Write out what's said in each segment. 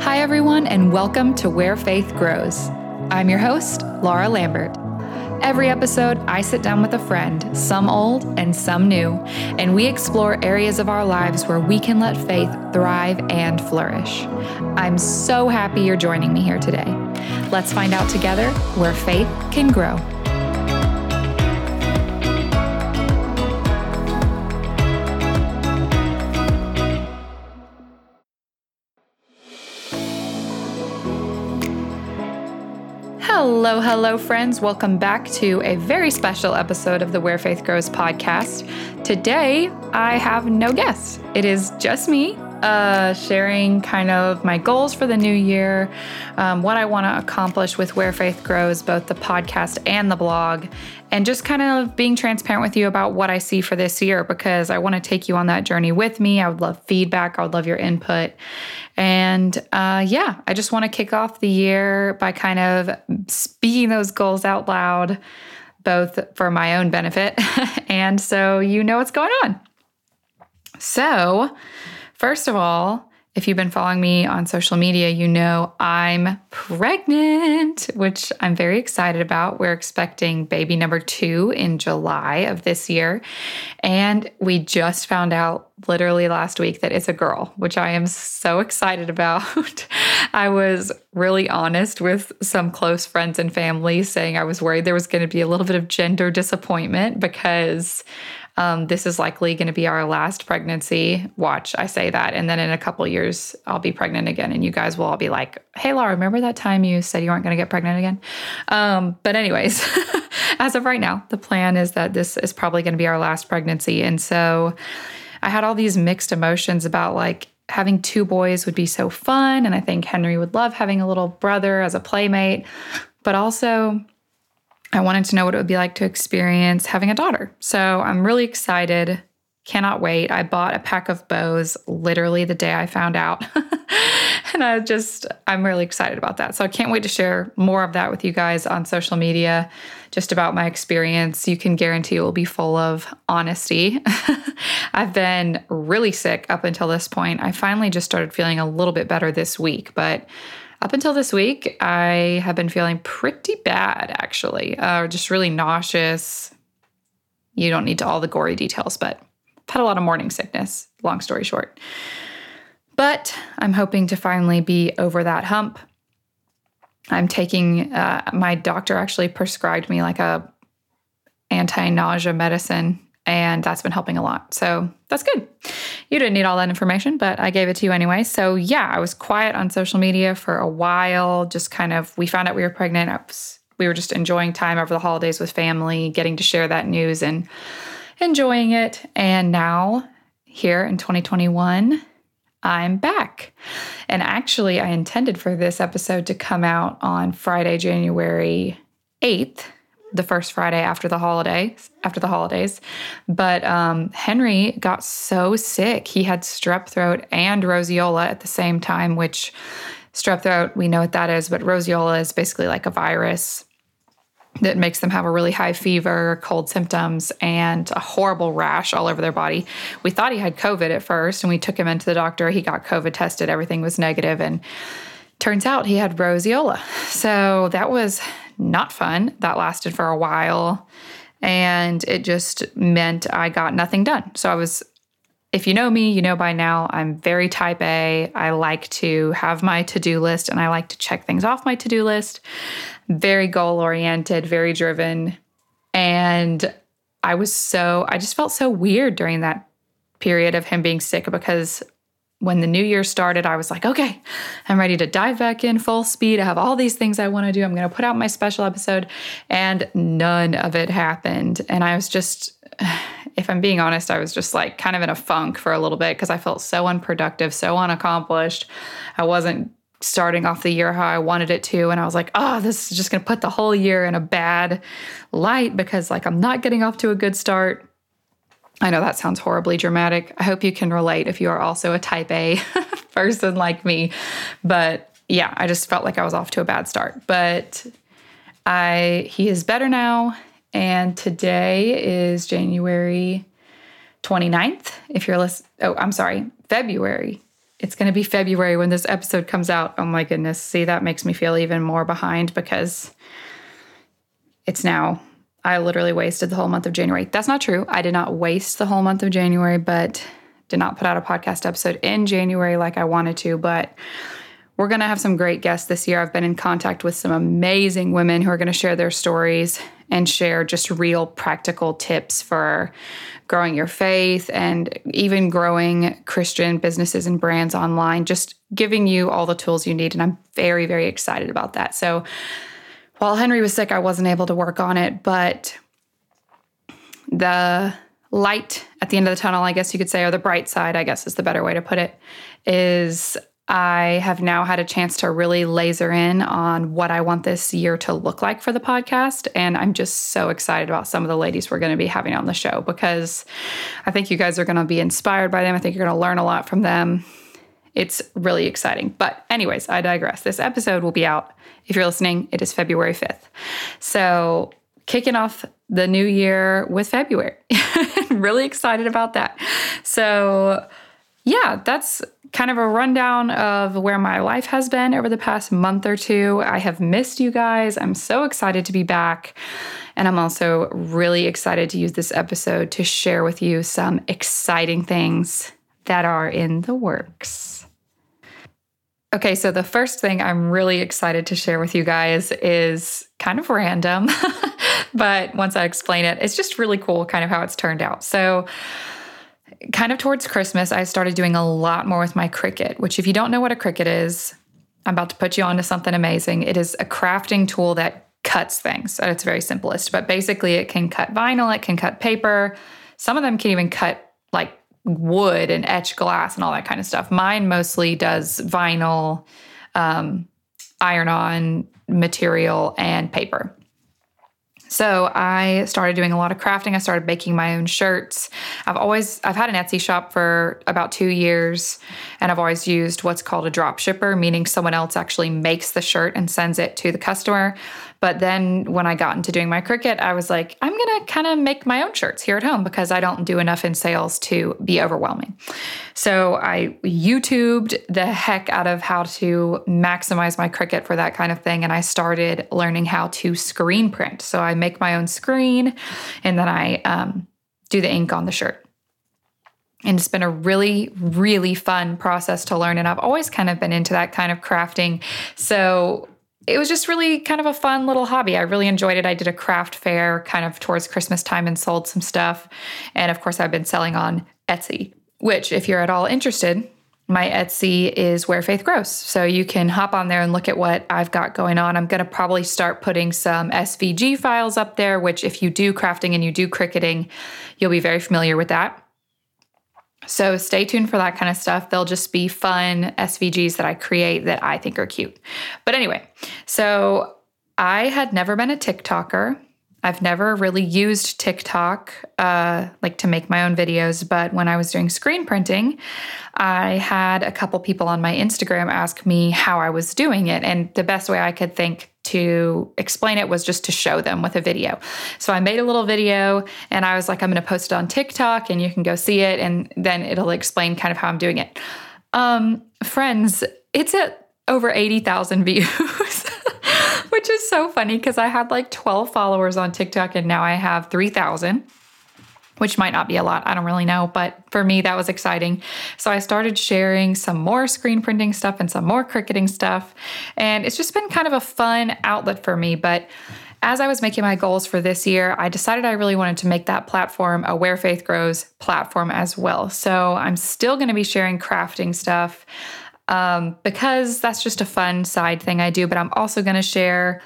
Hi, everyone, and welcome to Where Faith Grows. I'm your host, Laura Lambert. Every episode, I sit down with a friend, some old and some new, and we explore areas of our lives where we can let faith thrive and flourish. I'm so happy you're joining me here today. Let's find out together where faith can grow. Hello, hello, friends. Welcome back to a very special episode of the Where Faith Grows podcast. Today, I have no guests. It is just me uh, sharing kind of my goals for the new year, um, what I want to accomplish with Where Faith Grows, both the podcast and the blog, and just kind of being transparent with you about what I see for this year because I want to take you on that journey with me. I would love feedback, I would love your input. And uh, yeah, I just want to kick off the year by kind of speaking those goals out loud, both for my own benefit and so you know what's going on. So, First of all, if you've been following me on social media, you know I'm pregnant, which I'm very excited about. We're expecting baby number two in July of this year. And we just found out literally last week that it's a girl, which I am so excited about. I was really honest with some close friends and family, saying I was worried there was going to be a little bit of gender disappointment because um, this is likely going to be our last pregnancy. Watch, I say that. And then in a couple years, I'll be pregnant again. And you guys will all be like, hey, Laura, remember that time you said you weren't going to get pregnant again? Um, but, anyways, as of right now, the plan is that this is probably going to be our last pregnancy. And so I had all these mixed emotions about like, having two boys would be so fun. And I think Henry would love having a little brother as a playmate. But also, I wanted to know what it would be like to experience having a daughter. So I'm really excited. Cannot wait. I bought a pack of bows literally the day I found out. and I just, I'm really excited about that. So I can't wait to share more of that with you guys on social media, just about my experience. You can guarantee it will be full of honesty. I've been really sick up until this point. I finally just started feeling a little bit better this week, but up until this week, I have been feeling pretty bad, actually, uh, just really nauseous. You don't need to all the gory details, but I've had a lot of morning sickness, long story short. But I'm hoping to finally be over that hump. I'm taking, uh, my doctor actually prescribed me like a anti nausea medicine and that's been helping a lot. So that's good. You didn't need all that information, but I gave it to you anyway. So yeah, I was quiet on social media for a while. Just kind of, we found out we were pregnant. Was, we were just enjoying time over the holidays with family, getting to share that news and enjoying it. And now, here in 2021, I'm back. And actually, I intended for this episode to come out on Friday, January 8th the first Friday after the holidays, after the holidays. But um, Henry got so sick. He had strep throat and roseola at the same time, which strep throat, we know what that is, but roseola is basically like a virus that makes them have a really high fever, cold symptoms, and a horrible rash all over their body. We thought he had COVID at first, and we took him into the doctor. He got COVID tested, everything was negative, and turns out he had roseola. So that was not fun. That lasted for a while. And it just meant I got nothing done. So I was, if you know me, you know by now, I'm very type A. I like to have my to do list and I like to check things off my to do list. Very goal oriented, very driven. And I was so, I just felt so weird during that period of him being sick because when the new year started, I was like, okay, I'm ready to dive back in full speed. I have all these things I want to do. I'm going to put out my special episode. And none of it happened. And I was just, if I'm being honest, I was just like kind of in a funk for a little bit because I felt so unproductive, so unaccomplished. I wasn't starting off the year how I wanted it to. And I was like, oh, this is just going to put the whole year in a bad light because like I'm not getting off to a good start. I know that sounds horribly dramatic. I hope you can relate if you are also a type A person like me. But yeah, I just felt like I was off to a bad start. But I he is better now and today is January 29th. If you're listening, oh, I'm sorry, February it's going to be February when this episode comes out. Oh my goodness. See, that makes me feel even more behind because it's now, I literally wasted the whole month of January. That's not true. I did not waste the whole month of January, but did not put out a podcast episode in January like I wanted to. But we're going to have some great guests this year. I've been in contact with some amazing women who are going to share their stories and share just real practical tips for growing your faith and even growing Christian businesses and brands online, just giving you all the tools you need. And I'm very, very excited about that. So while Henry was sick, I wasn't able to work on it, but the light at the end of the tunnel, I guess you could say, or the bright side, I guess is the better way to put it, is I have now had a chance to really laser in on what I want this year to look like for the podcast. And I'm just so excited about some of the ladies we're going to be having on the show because I think you guys are going to be inspired by them. I think you're going to learn a lot from them. It's really exciting. But, anyways, I digress. This episode will be out. If you're listening, it is February 5th. So, kicking off the new year with February. really excited about that. So, yeah, that's kind of a rundown of where my life has been over the past month or two. I have missed you guys. I'm so excited to be back. And I'm also really excited to use this episode to share with you some exciting things that are in the works. Okay, so the first thing I'm really excited to share with you guys is kind of random, but once I explain it, it's just really cool kind of how it's turned out. So, kind of towards Christmas, I started doing a lot more with my Cricut, which, if you don't know what a Cricut is, I'm about to put you onto something amazing. It is a crafting tool that cuts things at its very simplest, but basically, it can cut vinyl, it can cut paper. Some of them can even cut like wood and etch glass and all that kind of stuff. Mine mostly does vinyl, um, iron on material, and paper. So I started doing a lot of crafting. I started making my own shirts. I've always I've had an Etsy shop for about 2 years and I've always used what's called a drop shipper, meaning someone else actually makes the shirt and sends it to the customer. But then when I got into doing my Cricut, I was like, I'm going to kind of make my own shirts here at home because I don't do enough in sales to be overwhelming. So I YouTubed the heck out of how to maximize my Cricut for that kind of thing. And I started learning how to screen print. So I make my own screen and then I um, do the ink on the shirt. And it's been a really, really fun process to learn. And I've always kind of been into that kind of crafting. So it was just really kind of a fun little hobby. I really enjoyed it. I did a craft fair kind of towards Christmas time and sold some stuff. And of course, I've been selling on Etsy, which, if you're at all interested, my Etsy is where faith grows. So you can hop on there and look at what I've got going on. I'm going to probably start putting some SVG files up there, which, if you do crafting and you do cricketing, you'll be very familiar with that. So stay tuned for that kind of stuff. They'll just be fun SVGs that I create that I think are cute. But anyway, so I had never been a TikToker. I've never really used TikTok uh, like to make my own videos, but when I was doing screen printing, I had a couple people on my Instagram ask me how I was doing it. And the best way I could think to explain it was just to show them with a video. So I made a little video and I was like, I'm going to post it on TikTok and you can go see it and then it'll explain kind of how I'm doing it. Um, friends, it's at over 80,000 views, which is so funny because I had like 12 followers on TikTok and now I have 3,000 which might not be a lot. I don't really know. But for me, that was exciting. So I started sharing some more screen printing stuff and some more cricketing stuff. And it's just been kind of a fun outlet for me. But as I was making my goals for this year, I decided I really wanted to make that platform a Where Faith Grows platform as well. So I'm still going to be sharing crafting stuff um, because that's just a fun side thing I do. But I'm also going to share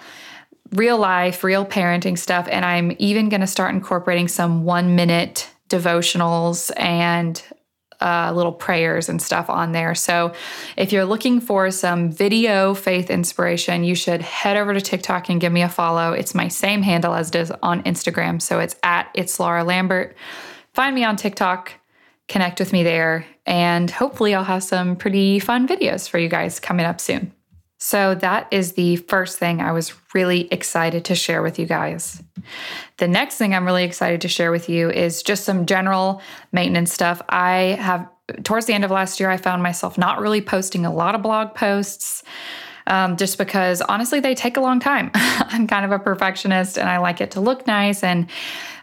real life, real parenting stuff. And I'm even going to start incorporating some one minute devotionals and uh, little prayers and stuff on there. So if you're looking for some video faith inspiration, you should head over to TikTok and give me a follow. It's my same handle as it is on Instagram. So it's at It's Laura Lambert. Find me on TikTok, connect with me there, and hopefully I'll have some pretty fun videos for you guys coming up soon. So, that is the first thing I was really excited to share with you guys. The next thing I'm really excited to share with you is just some general maintenance stuff. I have towards the end of last year, I found myself not really posting a lot of blog posts. Um, just because honestly, they take a long time. I'm kind of a perfectionist and I like it to look nice. And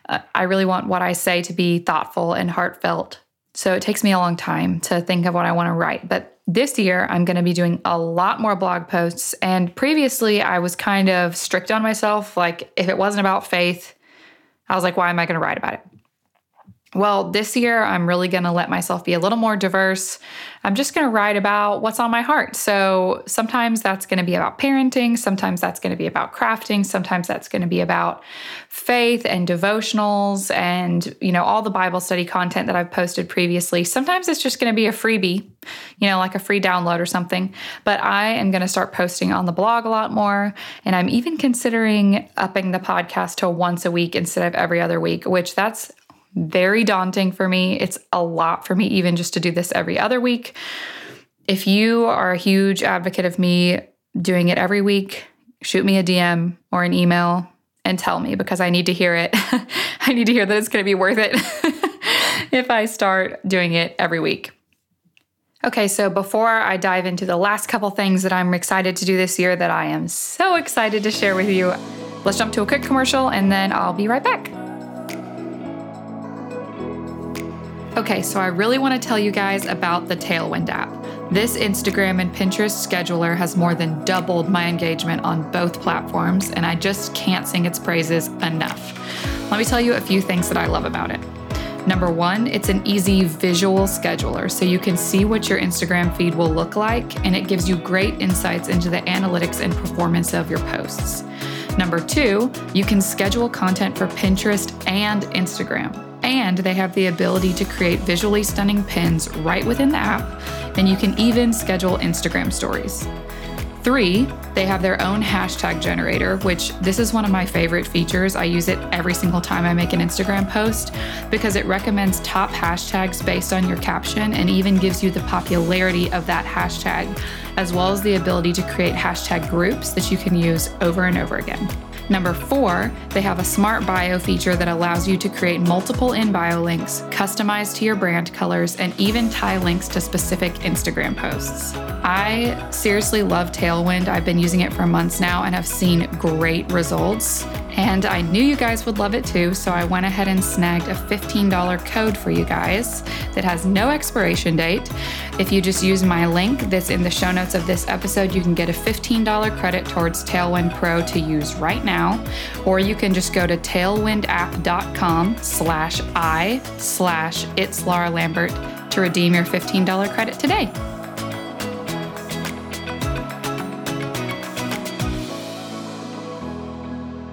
uh, I really want what I say to be thoughtful and heartfelt. So it takes me a long time to think of what I want to write. But this year, I'm going to be doing a lot more blog posts. And previously, I was kind of strict on myself. Like, if it wasn't about faith, I was like, why am I going to write about it? Well, this year I'm really going to let myself be a little more diverse. I'm just going to write about what's on my heart. So sometimes that's going to be about parenting, sometimes that's going to be about crafting, sometimes that's going to be about faith and devotionals and, you know, all the Bible study content that I've posted previously. Sometimes it's just going to be a freebie, you know, like a free download or something. But I am going to start posting on the blog a lot more, and I'm even considering upping the podcast to once a week instead of every other week, which that's very daunting for me. It's a lot for me, even just to do this every other week. If you are a huge advocate of me doing it every week, shoot me a DM or an email and tell me because I need to hear it. I need to hear that it's going to be worth it if I start doing it every week. Okay, so before I dive into the last couple things that I'm excited to do this year that I am so excited to share with you, let's jump to a quick commercial and then I'll be right back. Okay, so I really want to tell you guys about the Tailwind app. This Instagram and Pinterest scheduler has more than doubled my engagement on both platforms, and I just can't sing its praises enough. Let me tell you a few things that I love about it. Number one, it's an easy visual scheduler, so you can see what your Instagram feed will look like, and it gives you great insights into the analytics and performance of your posts. Number two, you can schedule content for Pinterest and Instagram and they have the ability to create visually stunning pins right within the app, and you can even schedule Instagram stories. Three, they have their own hashtag generator, which this is one of my favorite features. I use it every single time I make an Instagram post because it recommends top hashtags based on your caption and even gives you the popularity of that hashtag, as well as the ability to create hashtag groups that you can use over and over again. Number four, they have a smart bio feature that allows you to create multiple in bio links, customized to your brand colors, and even tie links to specific Instagram posts. I seriously love Tailwind. I've been using it for months now and have seen great results. And I knew you guys would love it too, so I went ahead and snagged a $15 code for you guys that has no expiration date. If you just use my link that's in the show notes of this episode, you can get a $15 credit towards Tailwind Pro to use right now, or you can just go to tailwindapp.com slash I slash it's Laura Lambert to redeem your $15 credit today.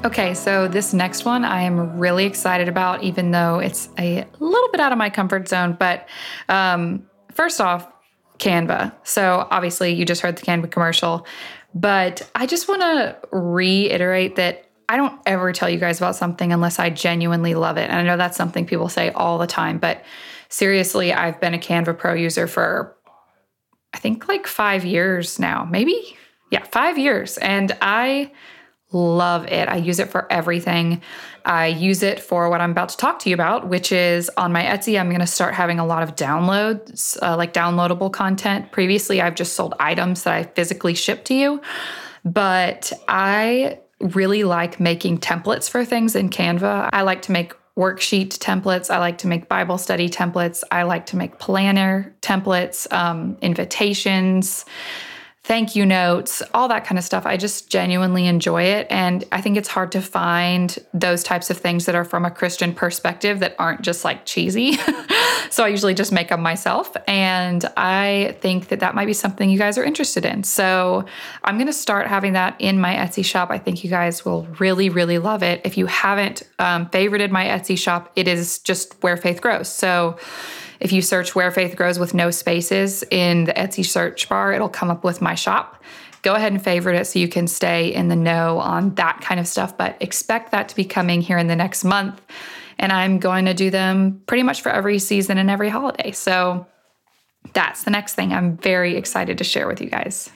Okay, so this next one I am really excited about, even though it's a little bit out of my comfort zone. But um, first off, Canva. So obviously, you just heard the Canva commercial, but I just want to reiterate that I don't ever tell you guys about something unless I genuinely love it. And I know that's something people say all the time, but seriously, I've been a Canva Pro user for I think like five years now, maybe. Yeah, five years. And I love it. I use it for everything. I use it for what I'm about to talk to you about, which is on my Etsy, I'm going to start having a lot of downloads, uh, like downloadable content. Previously, I've just sold items that I physically ship to you, but I really like making templates for things in Canva. I like to make worksheet templates. I like to make Bible study templates. I like to make planner templates, um, invitations thank you notes, all that kind of stuff. I just genuinely enjoy it. And I think it's hard to find those types of things that are from a Christian perspective that aren't just like cheesy. so I usually just make them myself. And I think that that might be something you guys are interested in. So I'm going to start having that in my Etsy shop. I think you guys will really, really love it. If you haven't um, favorited my Etsy shop, it is just where faith grows. So if you search Where Faith Grows with no spaces in the Etsy search bar, it'll come up with my shop. Go ahead and favorite it so you can stay in the know on that kind of stuff. But expect that to be coming here in the next month. And I'm going to do them pretty much for every season and every holiday. So that's the next thing I'm very excited to share with you guys.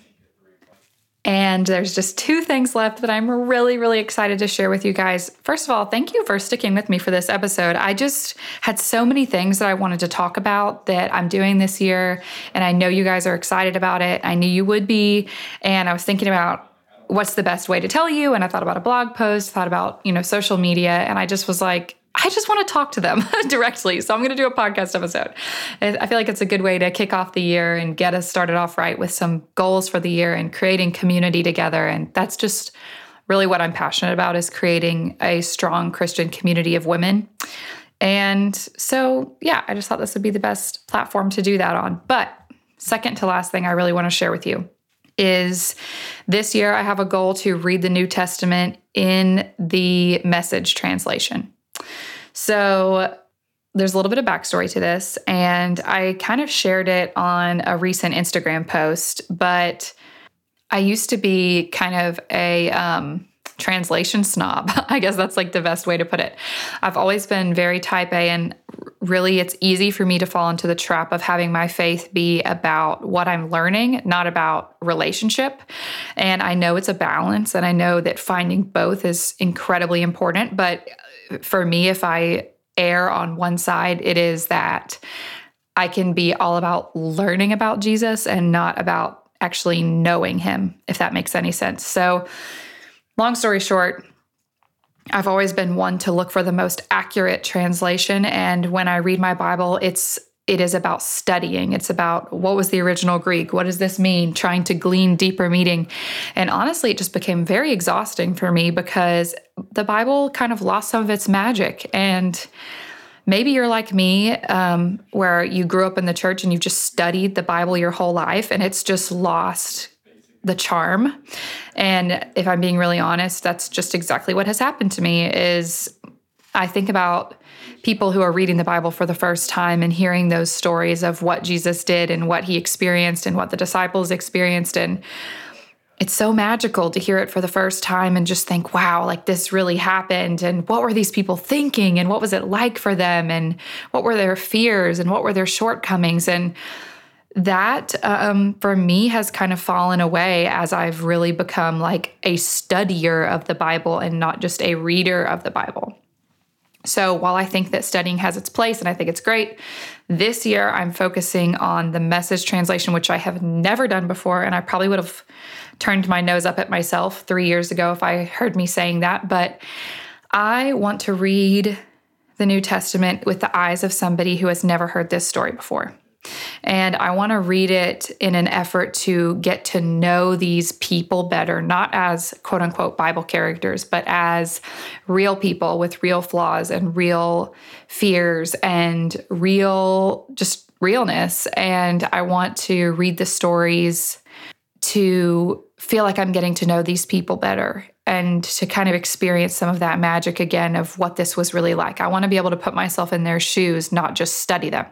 And there's just two things left that I'm really, really excited to share with you guys. First of all, thank you for sticking with me for this episode. I just had so many things that I wanted to talk about that I'm doing this year. And I know you guys are excited about it. I knew you would be. And I was thinking about what's the best way to tell you. And I thought about a blog post, thought about, you know, social media. And I just was like, I just want to talk to them directly. So I'm going to do a podcast episode. I feel like it's a good way to kick off the year and get us started off right with some goals for the year and creating community together. And that's just really what I'm passionate about is creating a strong Christian community of women. And so, yeah, I just thought this would be the best platform to do that on. But second to last thing I really want to share with you is this year I have a goal to read the New Testament in the message translation. So there's a little bit of backstory to this, and I kind of shared it on a recent Instagram post, but I used to be kind of a um, translation snob. I guess that's like the best way to put it. I've always been very type A, and really it's easy for me to fall into the trap of having my faith be about what I'm learning, not about relationship. And I know it's a balance, and I know that finding both is incredibly important. But for me, if I err on one side, it is that I can be all about learning about Jesus and not about actually knowing him, if that makes any sense. So, long story short, I've always been one to look for the most accurate translation. And when I read my Bible, it's it is about studying. It's about what was the original Greek? What does this mean? Trying to glean deeper meaning. And honestly, it just became very exhausting for me because the Bible kind of lost some of its magic. And maybe you're like me, um, where you grew up in the church and you've just studied the Bible your whole life and it's just lost the charm. And if I'm being really honest, that's just exactly what has happened to me is I think about people who are reading the Bible for the first time and hearing those stories of what Jesus did and what he experienced and what the disciples experienced. And it's so magical to hear it for the first time and just think, wow, like this really happened. And what were these people thinking? And what was it like for them? And what were their fears? And what were their shortcomings? And that um, for me has kind of fallen away as I've really become like a studier of the Bible and not just a reader of the Bible. So while I think that studying has its place and I think it's great, this year I'm focusing on the message translation, which I have never done before. And I probably would have turned my nose up at myself three years ago if I heard me saying that. But I want to read the New Testament with the eyes of somebody who has never heard this story before. And I want to read it in an effort to get to know these people better, not as quote unquote Bible characters, but as real people with real flaws and real fears and real, just realness. And I want to read the stories to feel like I'm getting to know these people better and to kind of experience some of that magic again of what this was really like. I want to be able to put myself in their shoes, not just study them.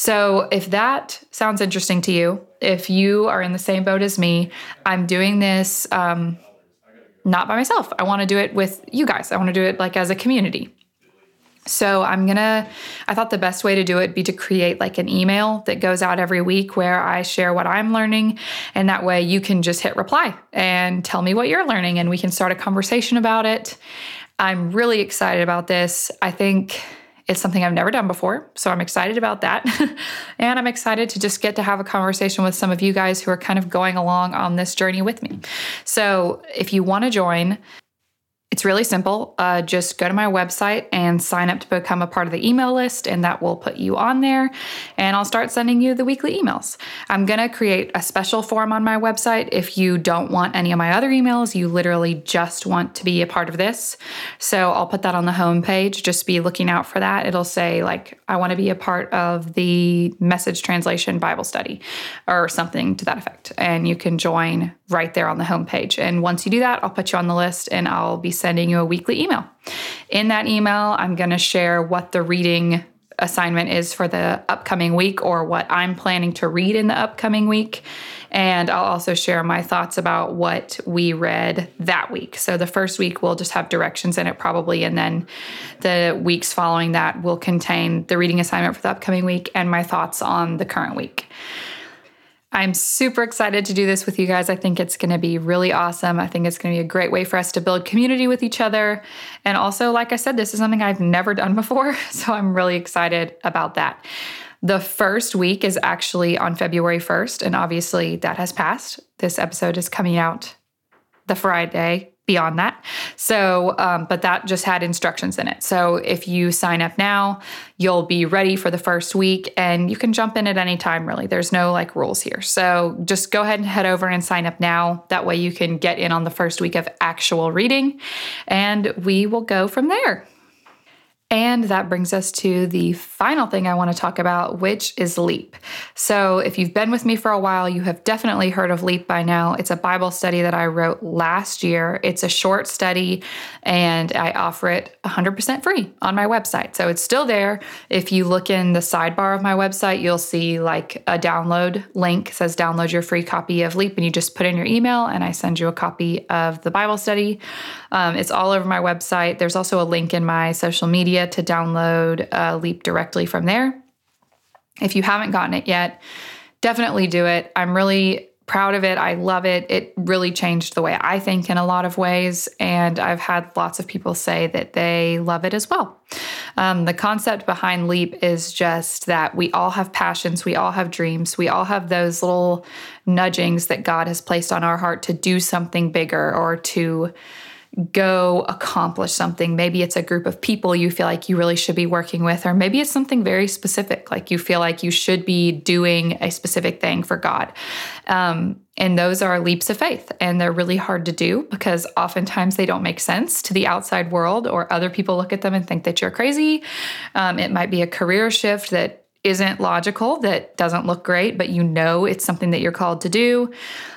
So, if that sounds interesting to you, if you are in the same boat as me, I'm doing this um, not by myself. I want to do it with you guys. I want to do it like as a community. So I'm gonna, I thought the best way to do it be to create like an email that goes out every week where I share what I'm learning. And that way you can just hit reply and tell me what you're learning and we can start a conversation about it. I'm really excited about this. I think it's something I've never done before. So I'm excited about that. and I'm excited to just get to have a conversation with some of you guys who are kind of going along on this journey with me. So if you want to join, it's really simple. Uh, just go to my website and sign up to become a part of the email list, and that will put you on there. And I'll start sending you the weekly emails. I'm going to create a special form on my website if you don't want any of my other emails. You literally just want to be a part of this. So I'll put that on the homepage. Just be looking out for that. It'll say, like, I want to be a part of the message translation Bible study or something to that effect. And you can join right there on the homepage. And once you do that, I'll put you on the list and I'll be sending you a weekly email. In that email, I'm going to share what the reading assignment is for the upcoming week or what I'm planning to read in the upcoming week. And I'll also share my thoughts about what we read that week. So the first week will just have directions in it, probably. And then the weeks following that will contain the reading assignment for the upcoming week and my thoughts on the current week. I'm super excited to do this with you guys. I think it's going to be really awesome. I think it's going to be a great way for us to build community with each other. And also, like I said, this is something I've never done before. So I'm really excited about that. The first week is actually on February 1st. And obviously, that has passed. This episode is coming out the Friday beyond that. So, um, but that just had instructions in it. So if you sign up now, you'll be ready for the first week and you can jump in at any time, really. There's no like rules here. So just go ahead and head over and sign up now. That way you can get in on the first week of actual reading and we will go from there. And that brings us to the final thing I want to talk about, which is LEAP. So, if you've been with me for a while, you have definitely heard of LEAP by now. It's a Bible study that I wrote last year. It's a short study, and I offer it 100% free on my website. So, it's still there. If you look in the sidebar of my website, you'll see like a download link it says download your free copy of LEAP, and you just put in your email, and I send you a copy of the Bible study. Um, it's all over my website. There's also a link in my social media to download uh, Leap directly from there. If you haven't gotten it yet, definitely do it. I'm really proud of it. I love it. It really changed the way I think in a lot of ways. And I've had lots of people say that they love it as well. Um, the concept behind Leap is just that we all have passions, we all have dreams, we all have those little nudgings that God has placed on our heart to do something bigger or to go accomplish something. Maybe it's a group of people you feel like you really should be working with, or maybe it's something very specific, like you feel like you should be doing a specific thing for God. Um, and those are leaps of faith, and they're really hard to do because oftentimes they don't make sense to the outside world, or other people look at them and think that you're crazy. Um, it might be a career shift that isn't logical, that doesn't look great, but you know it's something that you're called to do.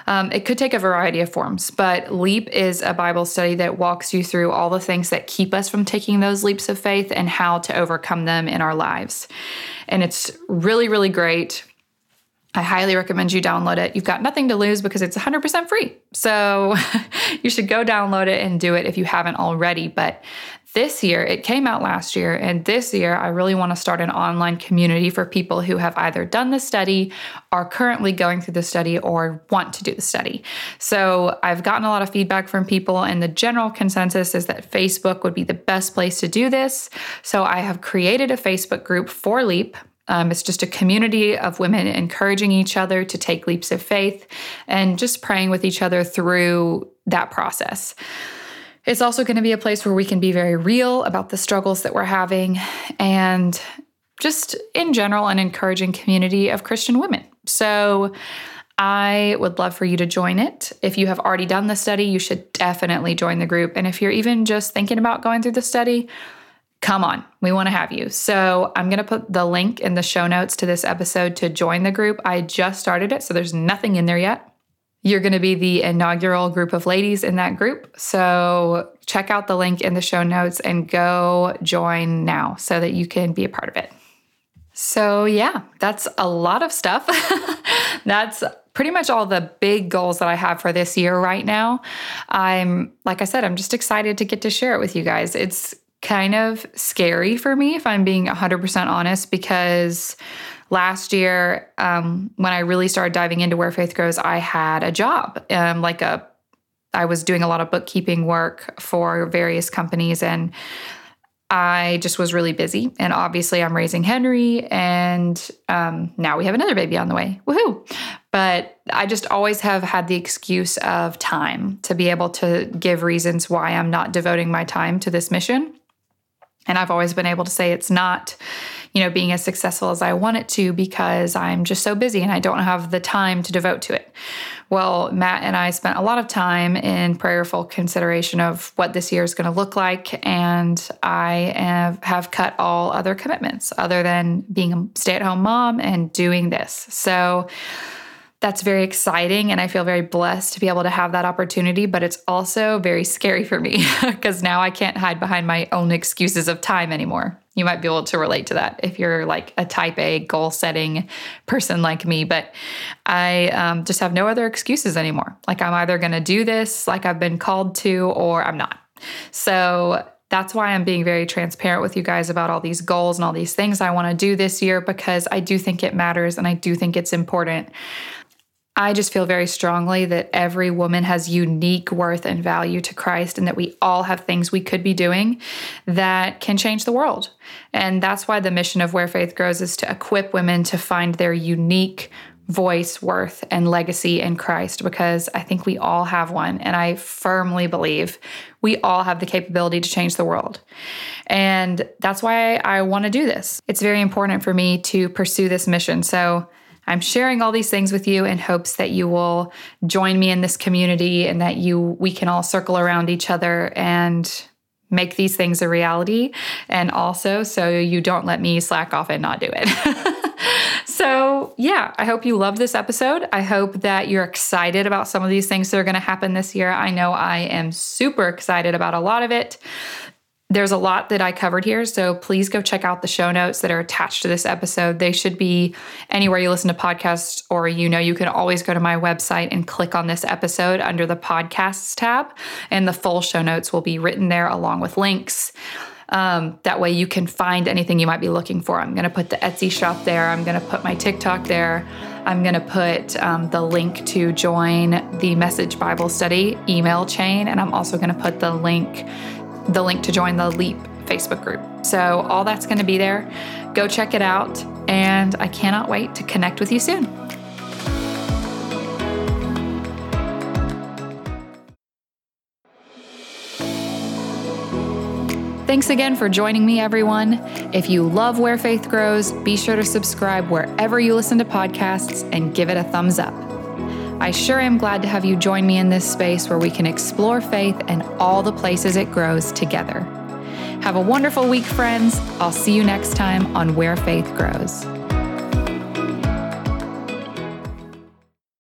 Um, it could take a variety of forms, but LEAP is a Bible study that walks you through all the things that keep us from taking those leaps of faith and how to overcome them in our lives. And it's really, really great. I highly recommend you download it. You've got nothing to lose because it's 100% free. So you should go download it and do it if you haven't already. But this year, it came out last year, and this year, I really want to start an online community for people who have either done the study, are currently going through the study, or want to do the study. So I've gotten a lot of feedback from people, and the general consensus is that Facebook would be the best place to do this. So I have created a Facebook group for LEAP. Um, it's just a community of women encouraging each other to take leaps of faith and just praying with each other through that process. It's also going to be a place where we can be very real about the struggles that we're having and just in general an encouraging community of Christian women. So I would love for you to join it. If you have already done the study, you should definitely join the group. And if you're even just thinking about going through the study, come on, we want to have you. So I'm going to put the link in the show notes to this episode to join the group. I just started it, so there's nothing in there yet. You're going to be the inaugural group of ladies in that group. So check out the link in the show notes and go join now so that you can be a part of it. So, yeah, that's a lot of stuff. that's pretty much all the big goals that I have for this year right now. I'm, like I said, I'm just excited to get to share it with you guys. It's kind of scary for me, if I'm being 100% honest, because last year um, when i really started diving into where faith grows i had a job um, like a i was doing a lot of bookkeeping work for various companies and i just was really busy and obviously i'm raising henry and um, now we have another baby on the way. Woohoo! But i just always have had the excuse of time to be able to give reasons why i'm not devoting my time to this mission and i've always been able to say it's not you know, being as successful as I want it to because I'm just so busy and I don't have the time to devote to it. Well, Matt and I spent a lot of time in prayerful consideration of what this year is going to look like. And I have, have cut all other commitments other than being a stay at home mom and doing this. So, that's very exciting and I feel very blessed to be able to have that opportunity, but it's also very scary for me because now I can't hide behind my own excuses of time anymore. You might be able to relate to that if you're like a type A goal setting person like me, but I um, just have no other excuses anymore. Like I'm either going to do this like I've been called to or I'm not. So that's why I'm being very transparent with you guys about all these goals and all these things I want to do this year because I do think it matters and I do think it's important. I just feel very strongly that every woman has unique worth and value to Christ, and that we all have things we could be doing that can change the world. And that's why the mission of Where Faith Grows is to equip women to find their unique voice, worth, and legacy in Christ because I think we all have one. And I firmly believe we all have the capability to change the world. And that's why I want to do this. It's very important for me to pursue this mission. So I'm sharing all these things with you in hopes that you will join me in this community and that you we can all circle around each other and make these things a reality and also so you don't let me slack off and not do it. So, yeah, I hope you love this episode. I hope that you're excited about some of these things that are going to happen this year. I know I am super excited about a lot of it. There's a lot that I covered here, so please go check out the show notes that are attached to this episode. They should be anywhere you listen to podcasts, or you know, you can always go to my website and click on this episode under the podcasts tab, and the full show notes will be written there along with links. Um, that way you can find anything you might be looking for. I'm going to put the Etsy shop there. I'm going to put my TikTok there. I'm going to put um, the link to join the Message Bible Study email chain, and I'm also going to put the link, the link to join the Leap Facebook group. So all that's going to be there. Go check it out, and I cannot wait to connect with you soon. Thanks again for joining me, everyone. If you love Where Faith Grows, be sure to subscribe wherever you listen to podcasts and give it a thumbs up. I sure am glad to have you join me in this space where we can explore faith and all the places it grows together. Have a wonderful week, friends. I'll see you next time on Where Faith Grows.